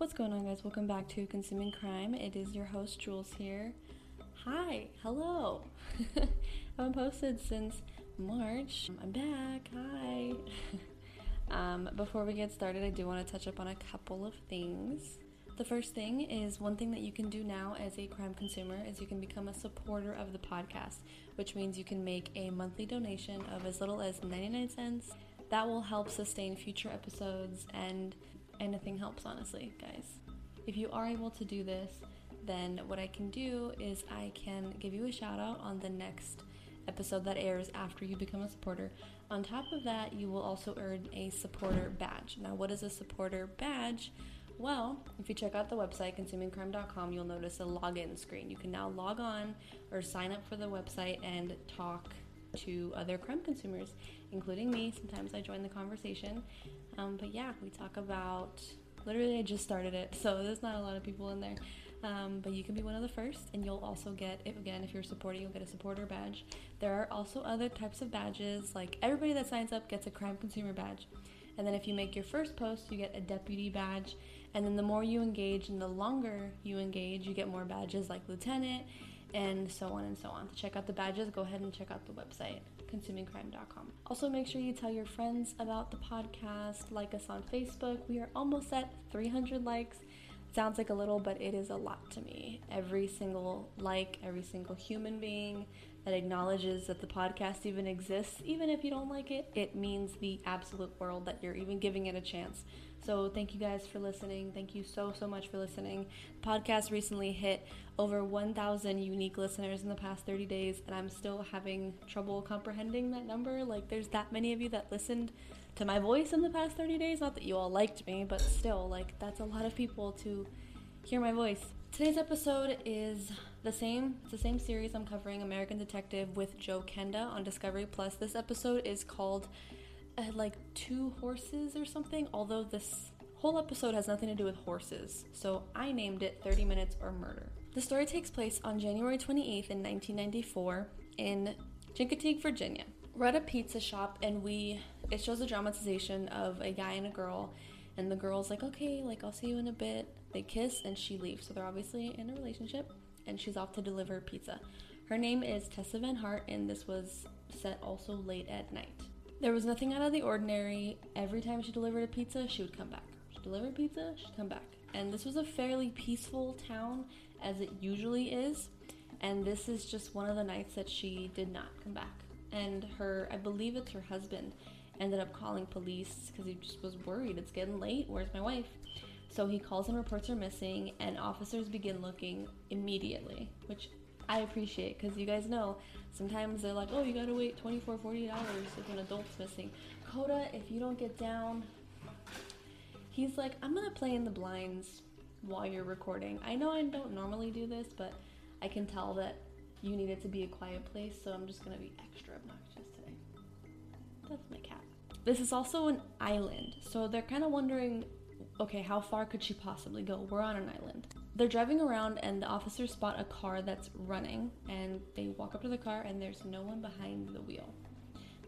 What's going on, guys? Welcome back to Consuming Crime. It is your host, Jules, here. Hi, hello. I haven't posted since March. I'm back. Hi. um, before we get started, I do want to touch up on a couple of things. The first thing is one thing that you can do now as a crime consumer is you can become a supporter of the podcast, which means you can make a monthly donation of as little as 99 cents. That will help sustain future episodes and anything helps, honestly, guys. If you are able to do this, then what I can do is I can give you a shout out on the next episode that airs after you become a supporter. On top of that, you will also earn a supporter badge. Now, what is a supporter badge? Well, if you check out the website, consumingcrime.com, you'll notice a login screen. You can now log on or sign up for the website and talk to other crime consumers, including me. Sometimes I join the conversation. Um, but yeah, we talk about literally, I just started it, so there's not a lot of people in there. Um, but you can be one of the first, and you'll also get, again, if you're supporting, you'll get a supporter badge. There are also other types of badges, like everybody that signs up gets a crime consumer badge. And then if you make your first post, you get a deputy badge. And then the more you engage and the longer you engage, you get more badges like lieutenant and so on and so on. To check out the badges, go ahead and check out the website, consumingcrime.com. Also, make sure you tell your friends about the podcast, like us on Facebook. We are almost at 300 likes. Sounds like a little, but it is a lot to me. Every single like, every single human being that acknowledges that the podcast even exists, even if you don't like it, it means the absolute world that you're even giving it a chance. So thank you guys for listening. Thank you so so much for listening. The podcast recently hit over 1,000 unique listeners in the past 30 days, and I'm still having trouble comprehending that number. Like there's that many of you that listened to my voice in the past 30 days. Not that you all liked me, but still, like that's a lot of people to hear my voice. Today's episode is the same. It's the same series I'm covering, American Detective with Joe Kenda on Discovery Plus. This episode is called uh, like two horses or something, although this whole episode has nothing to do with horses, so I named it 30 Minutes or Murder. The story takes place on January 28th in 1994 in Chincoteague, Virginia. We're at a pizza shop and we it shows a dramatization of a guy and a girl and the girl's like, "Okay, like I'll see you in a bit." They kiss and she leaves. So they're obviously in a relationship and she's off to deliver pizza. Her name is Tessa Van Hart and this was set also late at night. There was nothing out of the ordinary. Every time she delivered a pizza, she would come back. She delivered pizza, she'd come back. And this was a fairly peaceful town, as it usually is. And this is just one of the nights that she did not come back. And her, I believe it's her husband, ended up calling police because he just was worried. It's getting late. Where's my wife? So he calls and reports her missing, and officers begin looking immediately, which I appreciate because you guys know sometimes they're like, oh, you gotta wait 24, 48 hours if an adult's missing. Coda, if you don't get down, he's like, I'm gonna play in the blinds while you're recording. I know I don't normally do this, but I can tell that you need it to be a quiet place, so I'm just gonna be extra obnoxious today. That's my cat. This is also an island, so they're kind of wondering okay, how far could she possibly go? We're on an island. They're driving around and the officers spot a car that's running and they walk up to the car and there's no one behind the wheel.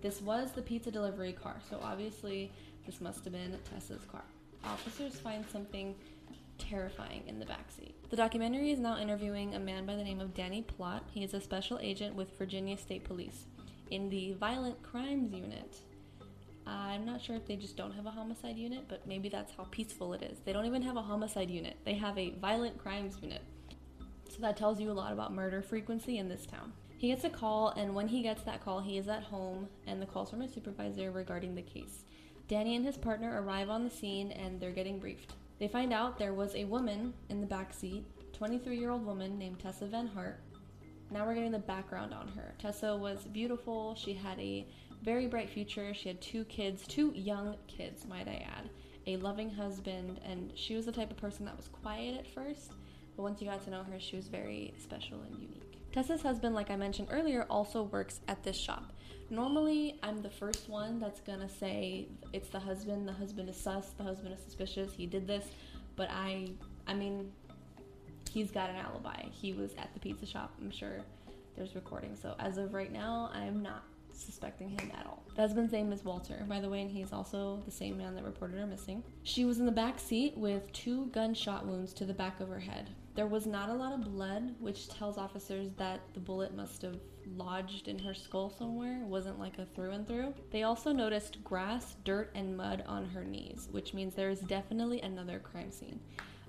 This was the pizza delivery car, so obviously this must have been Tessa's car. Officers find something terrifying in the backseat. The documentary is now interviewing a man by the name of Danny Plott. He is a special agent with Virginia State Police in the Violent Crimes Unit. I'm not sure if they just don't have a homicide unit, but maybe that's how peaceful it is. They don't even have a homicide unit, they have a violent crimes unit. So that tells you a lot about murder frequency in this town. He gets a call, and when he gets that call, he is at home, and the call's from a supervisor regarding the case. Danny and his partner arrive on the scene, and they're getting briefed. They find out there was a woman in the back seat, 23 year old woman named Tessa Van Hart. Now we're getting the background on her. Tessa was beautiful. She had a very bright future. She had two kids, two young kids, might I add, a loving husband, and she was the type of person that was quiet at first, but once you got to know her, she was very special and unique. Tessa's husband, like I mentioned earlier, also works at this shop. Normally, I'm the first one that's gonna say it's the husband, the husband is sus, the husband is suspicious, he did this, but I, I mean, he's got an alibi. He was at the pizza shop, I'm sure there's recording. So as of right now, I'm not suspecting him at all. Husband's name is Walter, by the way, and he's also the same man that reported her missing. She was in the back seat with two gunshot wounds to the back of her head. There was not a lot of blood, which tells officers that the bullet must have lodged in her skull somewhere. It wasn't like a through and through. They also noticed grass, dirt, and mud on her knees, which means there is definitely another crime scene.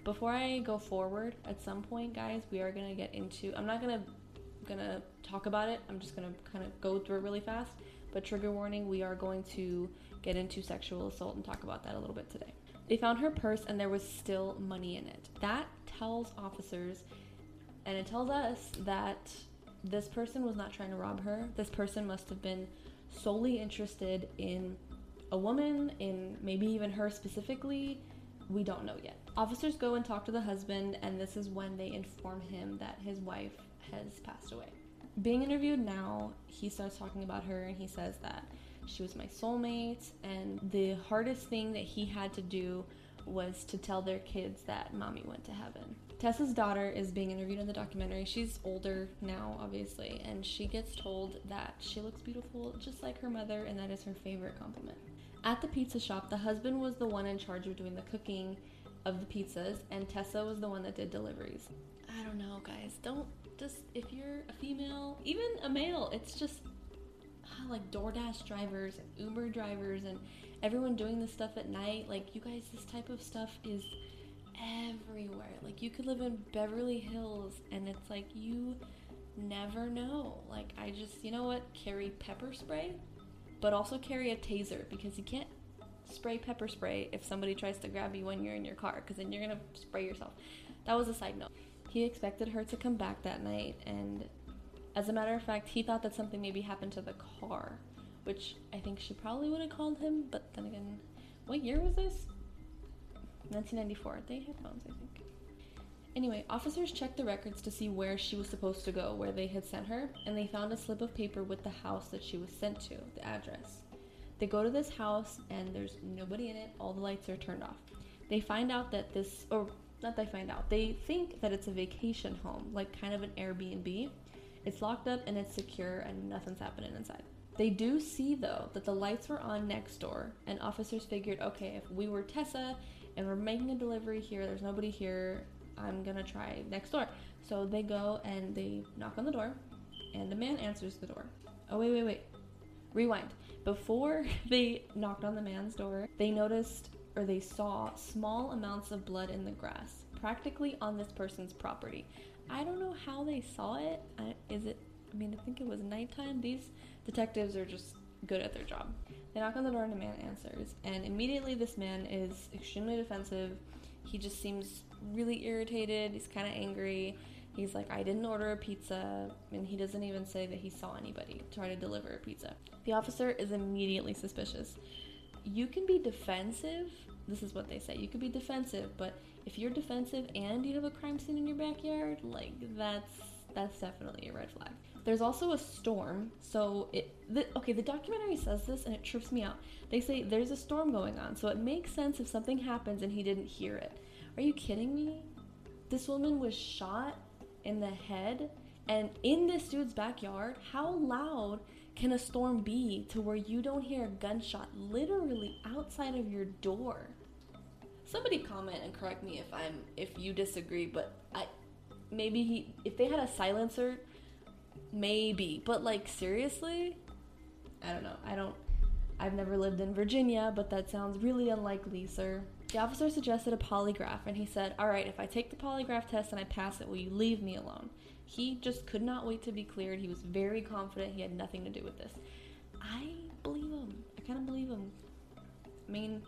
Before I go forward, at some point, guys, we are gonna get into. I'm not gonna gonna talk about it. I'm just gonna kind of go through it really fast. But trigger warning: we are going to get into sexual assault and talk about that a little bit today. They found her purse and there was still money in it. That tells officers and it tells us that this person was not trying to rob her. This person must have been solely interested in a woman, in maybe even her specifically. We don't know yet. Officers go and talk to the husband, and this is when they inform him that his wife has passed away. Being interviewed now, he starts talking about her and he says that she was my soulmate, and the hardest thing that he had to do was to tell their kids that mommy went to heaven. Tessa's daughter is being interviewed in the documentary. She's older now, obviously, and she gets told that she looks beautiful just like her mother, and that is her favorite compliment. At the pizza shop, the husband was the one in charge of doing the cooking of the pizzas, and Tessa was the one that did deliveries. I don't know, guys. Don't just, if you're a female, even a male, it's just ah, like DoorDash drivers and Uber drivers and everyone doing this stuff at night. Like, you guys, this type of stuff is everywhere. Like, you could live in Beverly Hills and it's like you never know. Like, I just, you know what? Carry pepper spray, but also carry a taser because you can't spray pepper spray if somebody tries to grab you when you're in your car because then you're gonna spray yourself. That was a side note. He expected her to come back that night, and as a matter of fact, he thought that something maybe happened to the car, which I think she probably would have called him, but then again, what year was this? 1994. They had phones, I think. Anyway, officers checked the records to see where she was supposed to go, where they had sent her, and they found a slip of paper with the house that she was sent to, the address. They go to this house and there's nobody in it, all the lights are turned off. They find out that this, or not they find out, they think that it's a vacation home, like kind of an Airbnb. It's locked up and it's secure and nothing's happening inside. They do see though that the lights were on next door, and officers figured, okay, if we were Tessa and we're making a delivery here, there's nobody here, I'm gonna try next door. So they go and they knock on the door, and a man answers the door. Oh, wait, wait, wait. Rewind. Before they knocked on the man's door, they noticed or they saw small amounts of blood in the grass, practically on this person's property. I don't know how they saw it. I, is it? I mean, I think it was nighttime. These detectives are just good at their job. They knock on the door and a man answers, and immediately this man is extremely defensive. He just seems really irritated. He's kind of angry. He's like, I didn't order a pizza, and he doesn't even say that he saw anybody try to deliver a pizza. The officer is immediately suspicious you can be defensive. This is what they say. You could be defensive, but if you're defensive and you have a crime scene in your backyard, like that's that's definitely a red flag. There's also a storm. So it the, okay, the documentary says this and it trips me out. They say there's a storm going on. So it makes sense if something happens and he didn't hear it. Are you kidding me? This woman was shot in the head and in this dude's backyard. How loud can a storm be to where you don't hear a gunshot literally outside of your door? Somebody comment and correct me if I'm if you disagree, but I maybe he if they had a silencer, maybe. But like seriously? I don't know. I don't I've never lived in Virginia, but that sounds really unlikely, sir. The officer suggested a polygraph, and he said, All right, if I take the polygraph test and I pass it, will you leave me alone? He just could not wait to be cleared. He was very confident he had nothing to do with this. I believe him. I kind of believe him. I mean,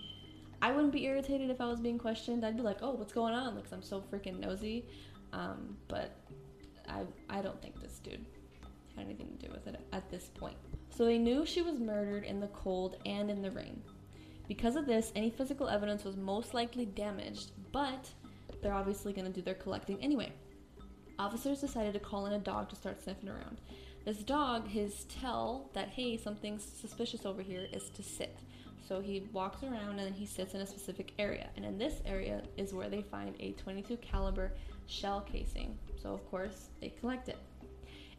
I wouldn't be irritated if I was being questioned. I'd be like, "Oh, what's going on?" Because I'm so freaking nosy. Um, but I, I don't think this dude had anything to do with it at this point. So they knew she was murdered in the cold and in the rain. Because of this, any physical evidence was most likely damaged, but they're obviously going to do their collecting anyway officers decided to call in a dog to start sniffing around. This dog, his tell that hey, something's suspicious over here is to sit. So he walks around and he sits in a specific area. And in this area is where they find a 22 caliber shell casing. So of course, they collect it.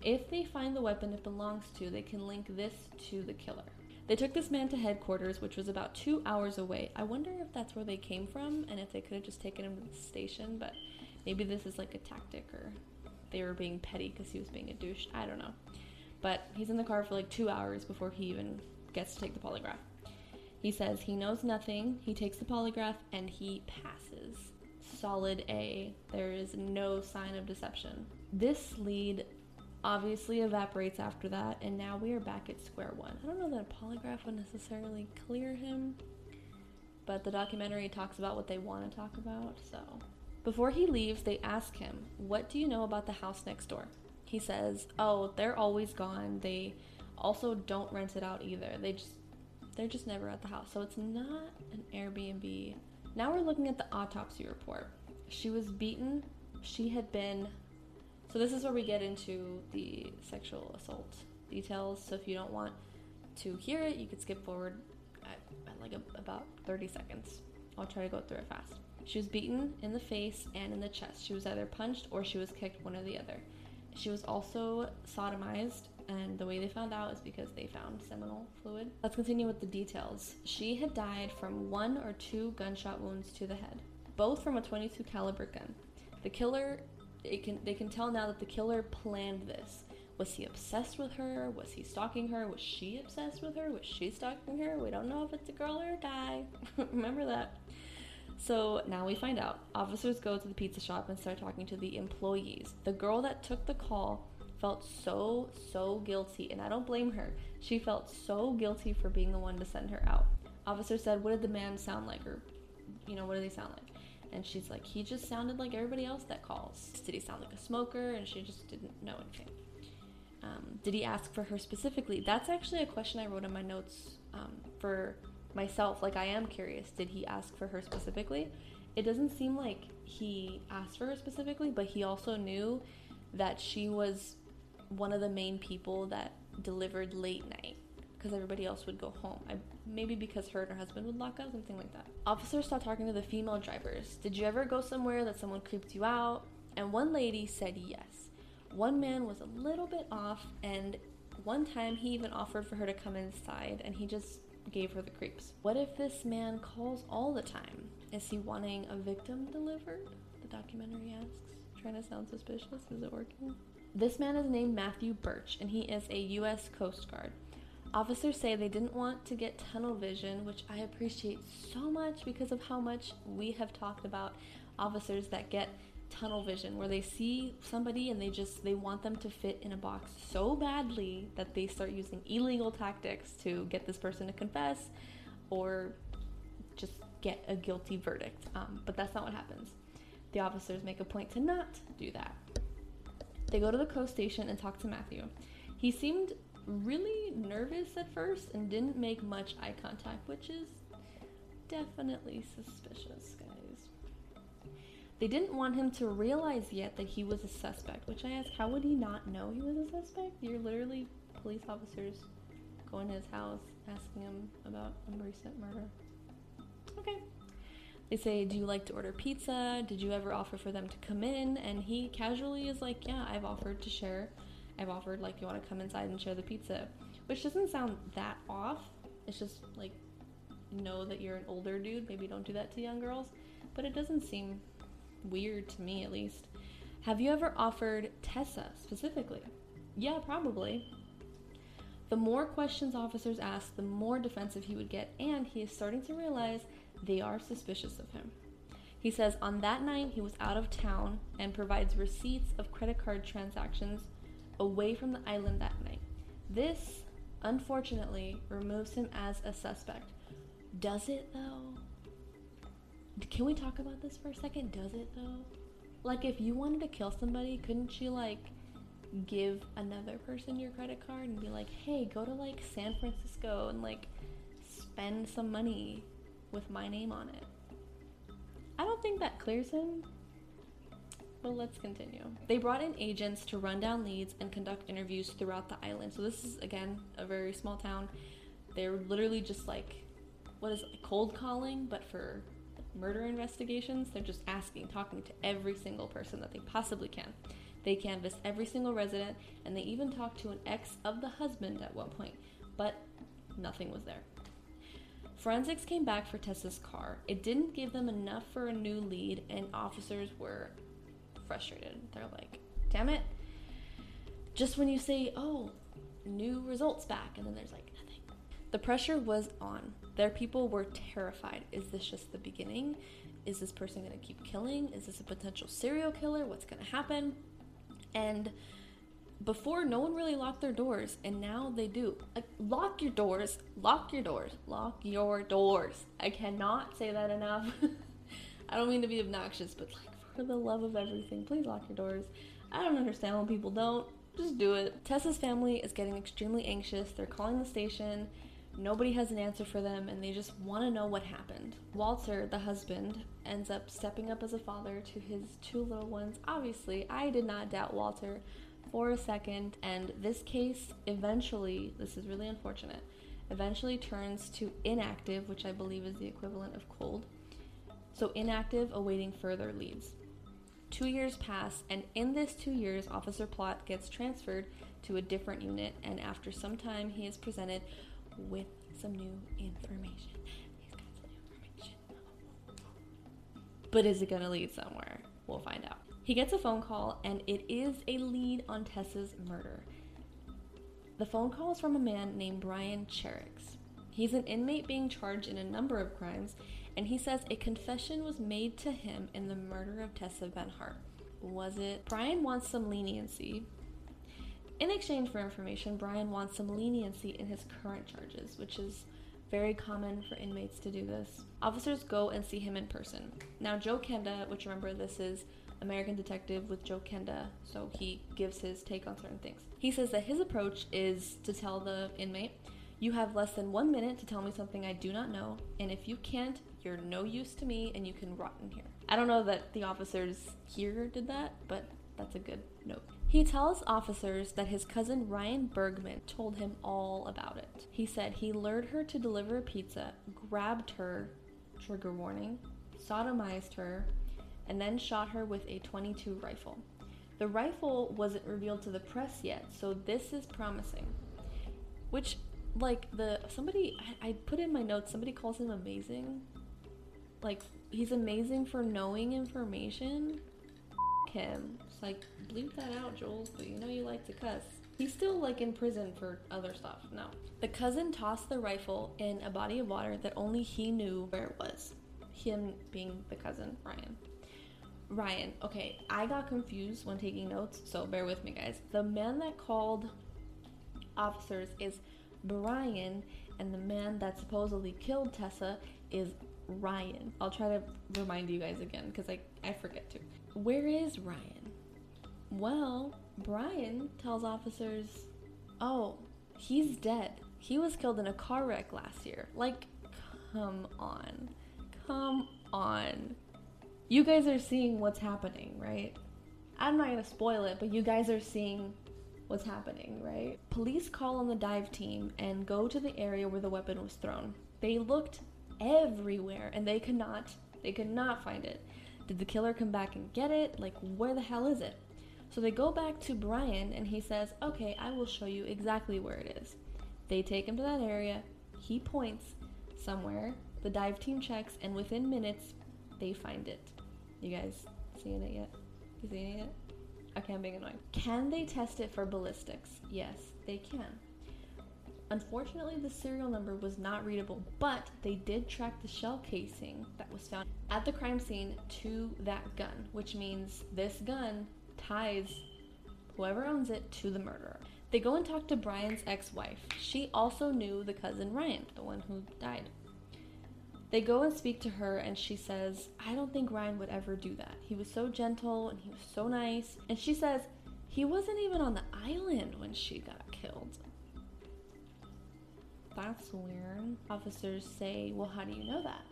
If they find the weapon it belongs to, they can link this to the killer. They took this man to headquarters, which was about two hours away. I wonder if that's where they came from and if they could have just taken him to the station, but maybe this is like a tactic or they were being petty because he was being a douche. I don't know. But he's in the car for like two hours before he even gets to take the polygraph. He says he knows nothing, he takes the polygraph, and he passes. Solid A. There is no sign of deception. This lead obviously evaporates after that, and now we are back at square one. I don't know that a polygraph would necessarily clear him, but the documentary talks about what they want to talk about, so. Before he leaves, they ask him, What do you know about the house next door? He says, Oh, they're always gone. They also don't rent it out either. They just they're just never at the house. So it's not an Airbnb. Now we're looking at the autopsy report. She was beaten. She had been so this is where we get into the sexual assault details. So if you don't want to hear it, you could skip forward at, at like a, about 30 seconds. I'll try to go through it fast. She was beaten in the face and in the chest. She was either punched or she was kicked, one or the other. She was also sodomized, and the way they found out is because they found seminal fluid. Let's continue with the details. She had died from one or two gunshot wounds to the head, both from a 22 caliber gun. The killer it can they can tell now that the killer planned this. Was he obsessed with her? Was he stalking her? Was she obsessed with her? Was she stalking her? We don't know if it's a girl or a guy. Remember that. So now we find out. Officers go to the pizza shop and start talking to the employees. The girl that took the call felt so, so guilty, and I don't blame her. She felt so guilty for being the one to send her out. Officer said, What did the man sound like? Or, you know, what do they sound like? And she's like, he just sounded like everybody else that calls. Did he sound like a smoker? And she just didn't know anything. Um, did he ask for her specifically? That's actually a question I wrote in my notes um, for myself. Like, I am curious. Did he ask for her specifically? It doesn't seem like he asked for her specifically, but he also knew that she was one of the main people that delivered late night because everybody else would go home. I, maybe because her and her husband would lock up, something like that. Officers started talking to the female drivers. Did you ever go somewhere that someone creeped you out? And one lady said yes. One man was a little bit off, and one time he even offered for her to come inside, and he just gave her the creeps. What if this man calls all the time? Is he wanting a victim delivered? The documentary asks. Trying to sound suspicious. Is it working? This man is named Matthew Birch, and he is a U.S. Coast Guard. Officers say they didn't want to get tunnel vision, which I appreciate so much because of how much we have talked about officers that get tunnel vision where they see somebody and they just they want them to fit in a box so badly that they start using illegal tactics to get this person to confess or just get a guilty verdict. Um, but that's not what happens. The officers make a point to not do that. They go to the coast station and talk to Matthew. He seemed really nervous at first and didn't make much eye contact, which is definitely suspicious, guys. They didn't want him to realize yet that he was a suspect, which I ask, how would he not know he was a suspect? You're literally police officers going to his house asking him about a recent murder. Okay. They say, Do you like to order pizza? Did you ever offer for them to come in? And he casually is like, Yeah, I've offered to share I've offered like you want to come inside and share the pizza, which doesn't sound that off. It's just like know that you're an older dude. Maybe don't do that to young girls, but it doesn't seem weird to me at least. Have you ever offered Tessa specifically? Yeah, probably. The more questions officers ask, the more defensive he would get, and he is starting to realize they are suspicious of him. He says on that night he was out of town and provides receipts of credit card transactions away from the island that night. This, unfortunately, removes him as a suspect. Does it though? Can we talk about this for a second? Does it though? Like, if you wanted to kill somebody, couldn't you, like, give another person your credit card and be like, hey, go to, like, San Francisco and, like, spend some money with my name on it? I don't think that clears him but let's continue. They brought in agents to run down leads and conduct interviews throughout the island. So this is again a very small town. They're literally just like what is it, cold calling, but for murder investigations. They're just asking, talking to every single person that they possibly can. They canvassed every single resident and they even talked to an ex of the husband at one point, but nothing was there. Forensics came back for Tessa's car. It didn't give them enough for a new lead, and officers were frustrated. They're like, damn it. Just when you say, oh, new results back, and then there's like nothing. The pressure was on. Their people were terrified. Is this just the beginning? Is this person going to keep killing? Is this a potential serial killer? What's going to happen? And before, no one really locked their doors, and now they do. Like, lock your doors, lock your doors, lock your doors. I cannot say that enough. I don't mean to be obnoxious, but like, for the love of everything, please lock your doors. I don't understand when people don't. Just do it. Tessa's family is getting extremely anxious. They're calling the station. Nobody has an answer for them, and they just want to know what happened. Walter, the husband, ends up stepping up as a father to his two little ones. Obviously, I did not doubt Walter for a second, and this case eventually, this is really unfortunate, eventually turns to inactive, which I believe is the equivalent of cold. So, inactive, awaiting further leads. Two years pass, and in this two years, Officer Plott gets transferred to a different unit, and after some time, he is presented with some new information. He's got some new information. But is it going to lead somewhere? We'll find out. He gets a phone call, and it is a lead on Tessa's murder. The phone call is from a man named Brian Cherrix. He's an inmate being charged in a number of crimes, and he says a confession was made to him in the murder of Tessa Van Hart. Was it? Brian wants some leniency. In exchange for information, Brian wants some leniency in his current charges, which is very common for inmates to do this. Officers go and see him in person. Now, Joe Kenda, which remember this is American Detective with Joe Kenda, so he gives his take on certain things. He says that his approach is to tell the inmate, You have less than one minute to tell me something I do not know, and if you can't, you're no use to me and you can rot in here. I don't know that the officers here did that, but that's a good note. He tells officers that his cousin Ryan Bergman told him all about it. He said he lured her to deliver a pizza, grabbed her, trigger warning, sodomized her, and then shot her with a 22 rifle. The rifle wasn't revealed to the press yet, so this is promising. Which, like, the somebody I, I put in my notes, somebody calls him amazing like he's amazing for knowing information. F- him. It's like bleep that out, Jules. But you know you like to cuss. He's still like in prison for other stuff. No. The cousin tossed the rifle in a body of water that only he knew where it was. Him being the cousin, Ryan. Ryan. Okay, I got confused when taking notes, so bear with me, guys. The man that called officers is Brian, and the man that supposedly killed Tessa is Ryan. I'll try to remind you guys again because I, I forget to. Where is Ryan? Well, Brian tells officers, oh, he's dead. He was killed in a car wreck last year. Like, come on. Come on. You guys are seeing what's happening, right? I'm not gonna spoil it, but you guys are seeing what's happening, right? Police call on the dive team and go to the area where the weapon was thrown. They looked everywhere and they could not they could not find it. Did the killer come back and get it? Like where the hell is it? So they go back to Brian and he says, "Okay, I will show you exactly where it is." They take him to that area. He points somewhere. The dive team checks and within minutes they find it. You guys seeing it yet? You seeing it yet? Okay, I'm being annoying. Can they test it for ballistics? Yes, they can. Unfortunately, the serial number was not readable, but they did track the shell casing that was found at the crime scene to that gun, which means this gun ties whoever owns it to the murderer. They go and talk to Brian's ex wife. She also knew the cousin Ryan, the one who died. They go and speak to her, and she says, I don't think Ryan would ever do that. He was so gentle and he was so nice. And she says, he wasn't even on the island when she got that's weird. Officers say, Well, how do you know that?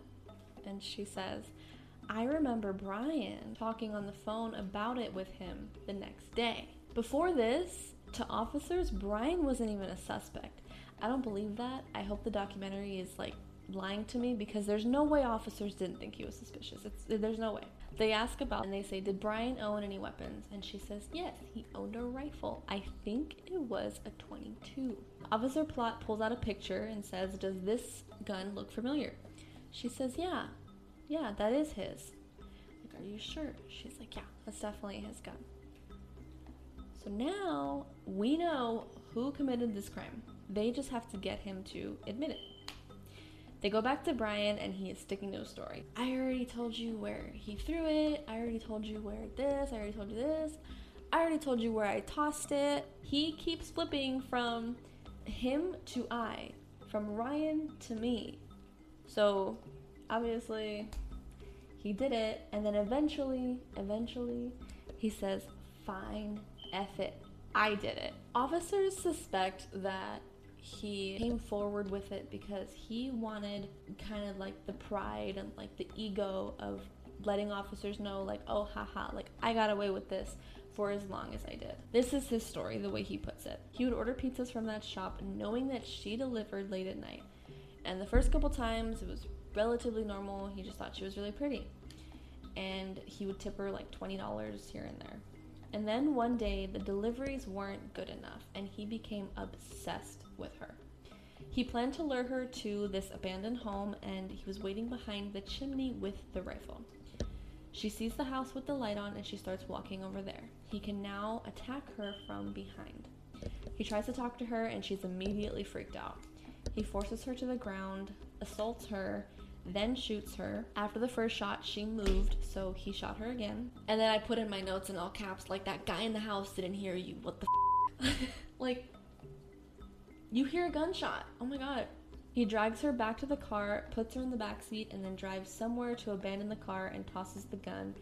And she says, I remember Brian talking on the phone about it with him the next day. Before this, to officers, Brian wasn't even a suspect. I don't believe that. I hope the documentary is like lying to me because there's no way officers didn't think he was suspicious. It's, there's no way. They ask about and they say, Did Brian own any weapons? And she says, Yes, he owned a rifle. I think it was a 22. Officer Plott pulls out a picture and says, Does this gun look familiar? She says, Yeah, yeah, that is his. Like, are you sure? She's like, Yeah, that's definitely his gun. So now we know who committed this crime. They just have to get him to admit it. They go back to Brian and he is sticking to a story. I already told you where he threw it. I already told you where this. I already told you this. I already told you where I tossed it. He keeps flipping from him to I, from Ryan to me. So obviously he did it and then eventually, eventually he says, fine, F it. I did it. Officers suspect that he came forward with it because he wanted kind of like the pride and like the ego of letting officers know like oh haha like i got away with this for as long as i did. This is his story the way he puts it. He would order pizzas from that shop knowing that she delivered late at night. And the first couple times it was relatively normal. He just thought she was really pretty. And he would tip her like $20 here and there. And then one day, the deliveries weren't good enough, and he became obsessed with her. He planned to lure her to this abandoned home, and he was waiting behind the chimney with the rifle. She sees the house with the light on, and she starts walking over there. He can now attack her from behind. He tries to talk to her, and she's immediately freaked out. He forces her to the ground, assaults her, then shoots her. After the first shot, she moved, so he shot her again. And then I put in my notes in all caps, like, that guy in the house didn't hear you. What the f? like, you hear a gunshot. Oh my god. He drags her back to the car, puts her in the back seat, and then drives somewhere to abandon the car and tosses the gun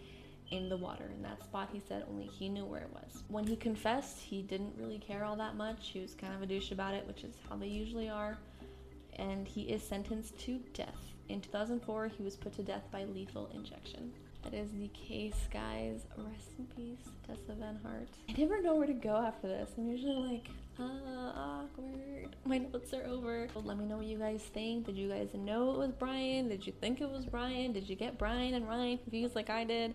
in the water. In that spot, he said only he knew where it was. When he confessed, he didn't really care all that much. He was kind of a douche about it, which is how they usually are. And he is sentenced to death. In 2004, he was put to death by lethal injection. That is the case, guys. Rest in peace, Tessa Van Hart. I never know where to go after this. I'm usually like, ah, awkward. My notes are over. Let me know what you guys think. Did you guys know it was Brian? Did you think it was Brian? Did you get Brian and Ryan confused like I did?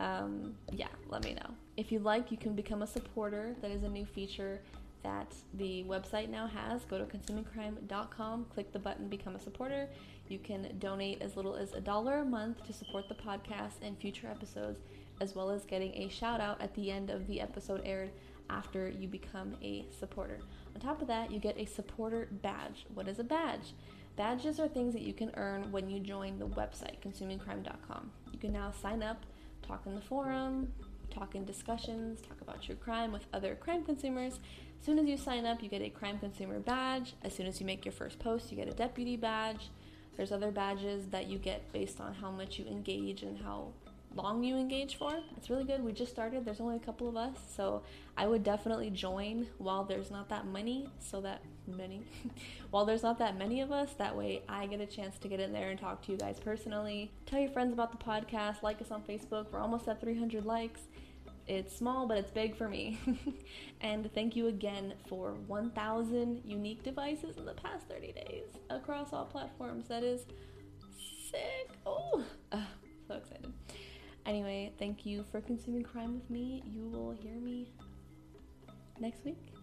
Um, yeah, let me know. If you like, you can become a supporter. That is a new feature that the website now has. Go to consumingcrime.com, click the button Become a Supporter. You can donate as little as a dollar a month to support the podcast and future episodes, as well as getting a shout out at the end of the episode aired after you become a supporter. On top of that, you get a supporter badge. What is a badge? Badges are things that you can earn when you join the website, consumingcrime.com. You can now sign up, talk in the forum, talk in discussions, talk about true crime with other crime consumers. As soon as you sign up, you get a crime consumer badge. As soon as you make your first post, you get a deputy badge. There's other badges that you get based on how much you engage and how long you engage for. It's really good. We just started. There's only a couple of us, so I would definitely join while there's not that many, so that many while there's not that many of us, that way I get a chance to get in there and talk to you guys personally. Tell your friends about the podcast, like us on Facebook. We're almost at 300 likes. It's small, but it's big for me. and thank you again for 1,000 unique devices in the past 30 days across all platforms. That is sick. Oh, uh. Anyway, thank you for consuming crime with me. You will hear me next week.